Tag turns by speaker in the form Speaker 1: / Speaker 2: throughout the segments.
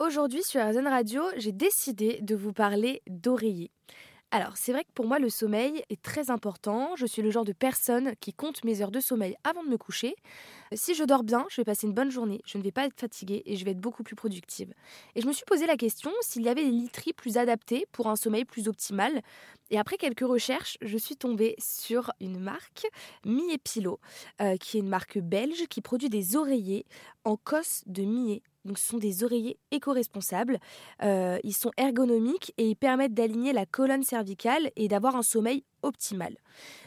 Speaker 1: Aujourd'hui sur RZN Radio, j'ai décidé de vous parler d'oreiller. Alors, c'est vrai que pour moi, le sommeil est très important. Je suis le genre de personne qui compte mes heures de sommeil avant de me coucher. Si je dors bien, je vais passer une bonne journée, je ne vais pas être fatiguée et je vais être beaucoup plus productive. Et je me suis posé la question s'il y avait des literies plus adaptées pour un sommeil plus optimal. Et après quelques recherches, je suis tombée sur une marque, Mie euh, qui est une marque belge qui produit des oreillers en cosse de millet. Donc ce sont des oreillers éco-responsables. Euh, ils sont ergonomiques et ils permettent d'aligner la colonne cervicale et d'avoir un sommeil optimal.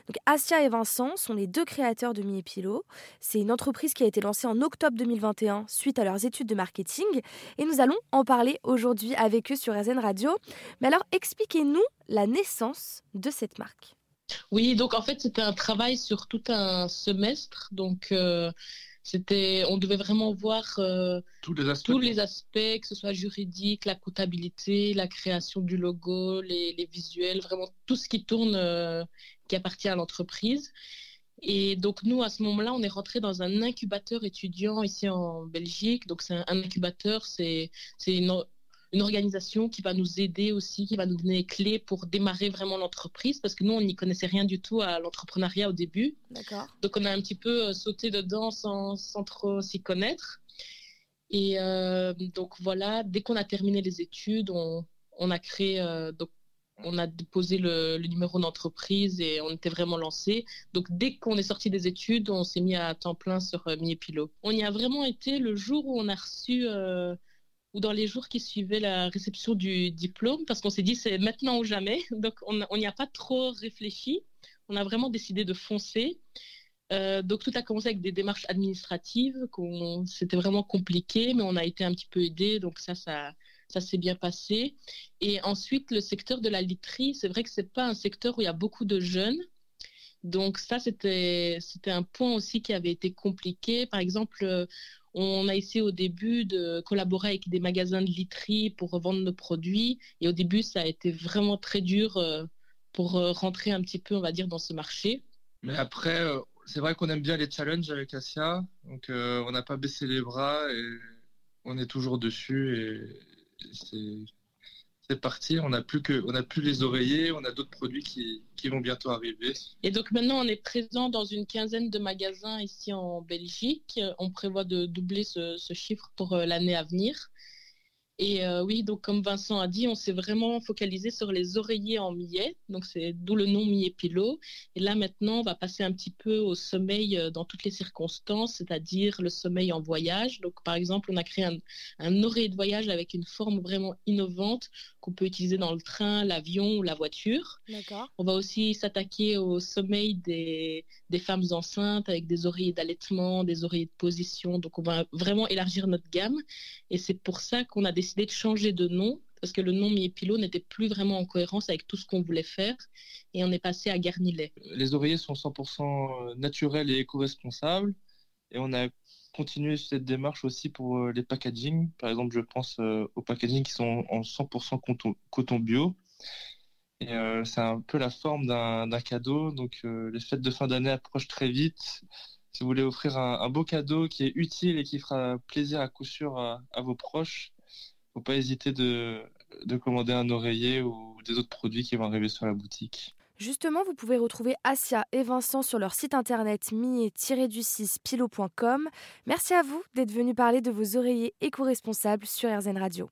Speaker 1: Donc Asia et Vincent sont les deux créateurs de Mi C'est une entreprise qui a été lancée en octobre 2021 suite à leurs études de marketing et nous allons en parler aujourd'hui avec eux sur RZN Radio. Mais alors expliquez-nous la naissance de cette marque.
Speaker 2: Oui, donc en fait c'était un travail sur tout un semestre. Donc euh, c'était, on devait vraiment voir euh, tous, les aspects. tous les aspects, que ce soit juridique, la comptabilité, la création du logo, les, visuels, vraiment tout ce qui tourne, euh, qui appartient à l'entreprise. Et donc nous, à ce moment-là, on est rentré dans un incubateur étudiant ici en Belgique. Donc c'est un, incubateur, c'est une, une organisation qui va nous aider aussi, qui va nous donner les clés pour démarrer vraiment l'entreprise, parce que nous, on n'y connaissait rien du tout à l'entrepreneuriat au début. D'accord. Donc, on a un petit peu euh, sauté dedans sans, sans trop s'y connaître. Et euh, donc, voilà, dès qu'on a terminé les études, on, on a créé, euh, donc, on a déposé le, numéro d'entreprise et on était vraiment lancé. Donc, dès qu'on est sorti des études, on s'est mis à temps plein sur Miepilo. On y a vraiment été le jour où on a reçu ou dans les jours qui suivaient la réception du diplôme, parce qu'on s'est dit c'est maintenant ou jamais. Donc on n'y a pas trop réfléchi. On a vraiment décidé de foncer. Euh, donc tout a commencé avec des démarches administratives. C'était vraiment compliqué, mais on a été un petit peu aidé. Donc ça, ça, ça s'est bien passé. Et ensuite, le secteur de la literie, c'est vrai que c'est pas un secteur où il y a beaucoup de jeunes. Donc ça, c'était un point aussi qui avait été compliqué. Par exemple, on a essayé au début de collaborer avec des magasins de literie pour revendre nos produits. Et au début, ça a été vraiment très dur euh, pour euh, rentrer un petit peu, on va dire, dans ce marché.
Speaker 3: Mais après, euh, c'est vrai qu'on aime bien les challenges avec Asia. Donc, on n'a pas baissé les bras et on est toujours dessus. Et c'est c'est parti. On n'a plus que, on plus les oreillers, on a d'autres produits qui, qui, vont bientôt arriver.
Speaker 2: Et donc maintenant, on est présent dans une quinzaine de magasins ici en Belgique. On prévoit de doubler ce, ce chiffre pour euh, l'année à venir. Et euh, oui, donc comme Vincent a dit, on s'est vraiment focalisé sur les oreillers en millet, donc c'est d'où le nom millet pilot. Et là maintenant, on va passer un petit peu au sommeil euh, dans toutes les circonstances, c'est-à-dire le sommeil en voyage. Donc par exemple, on a créé un, un oreiller de voyage avec une forme vraiment innovante qu'on peut utiliser dans le train, l'avion ou la voiture. On va aussi s'attaquer au sommeil des, des femmes enceintes avec des oreillers d'allaitement, des oreillers de position. Donc on va vraiment élargir notre gamme. Et c'est pour ça qu'on a décidé de changer de nom parce que le nom Miepilo n'était plus vraiment en cohérence avec tout ce qu'on voulait faire et on est passé à Garnilet.
Speaker 3: Les oreillers sont 100% naturels et éco-responsables et on a continuer cette démarche aussi pour euh, les packaging. Par exemple, je pense euh, aux packaging qui sont en 100% coton, bio. Et euh, c'est un peu la forme d'un cadeau. Donc, les fêtes de fin d'année approchent très vite. Si vous voulez offrir un, beau cadeau qui est utile et qui fera plaisir à coup sûr à, vos proches, faut pas hésiter de, de commander un oreiller ou des autres produits qui vont arriver sur la boutique.
Speaker 1: Justement, vous pouvez retrouver Asia et Vincent sur leur site internet mi-du6pilo.com. Merci à vous d'être venus parler de vos oreillers éco-responsables sur RZN Radio.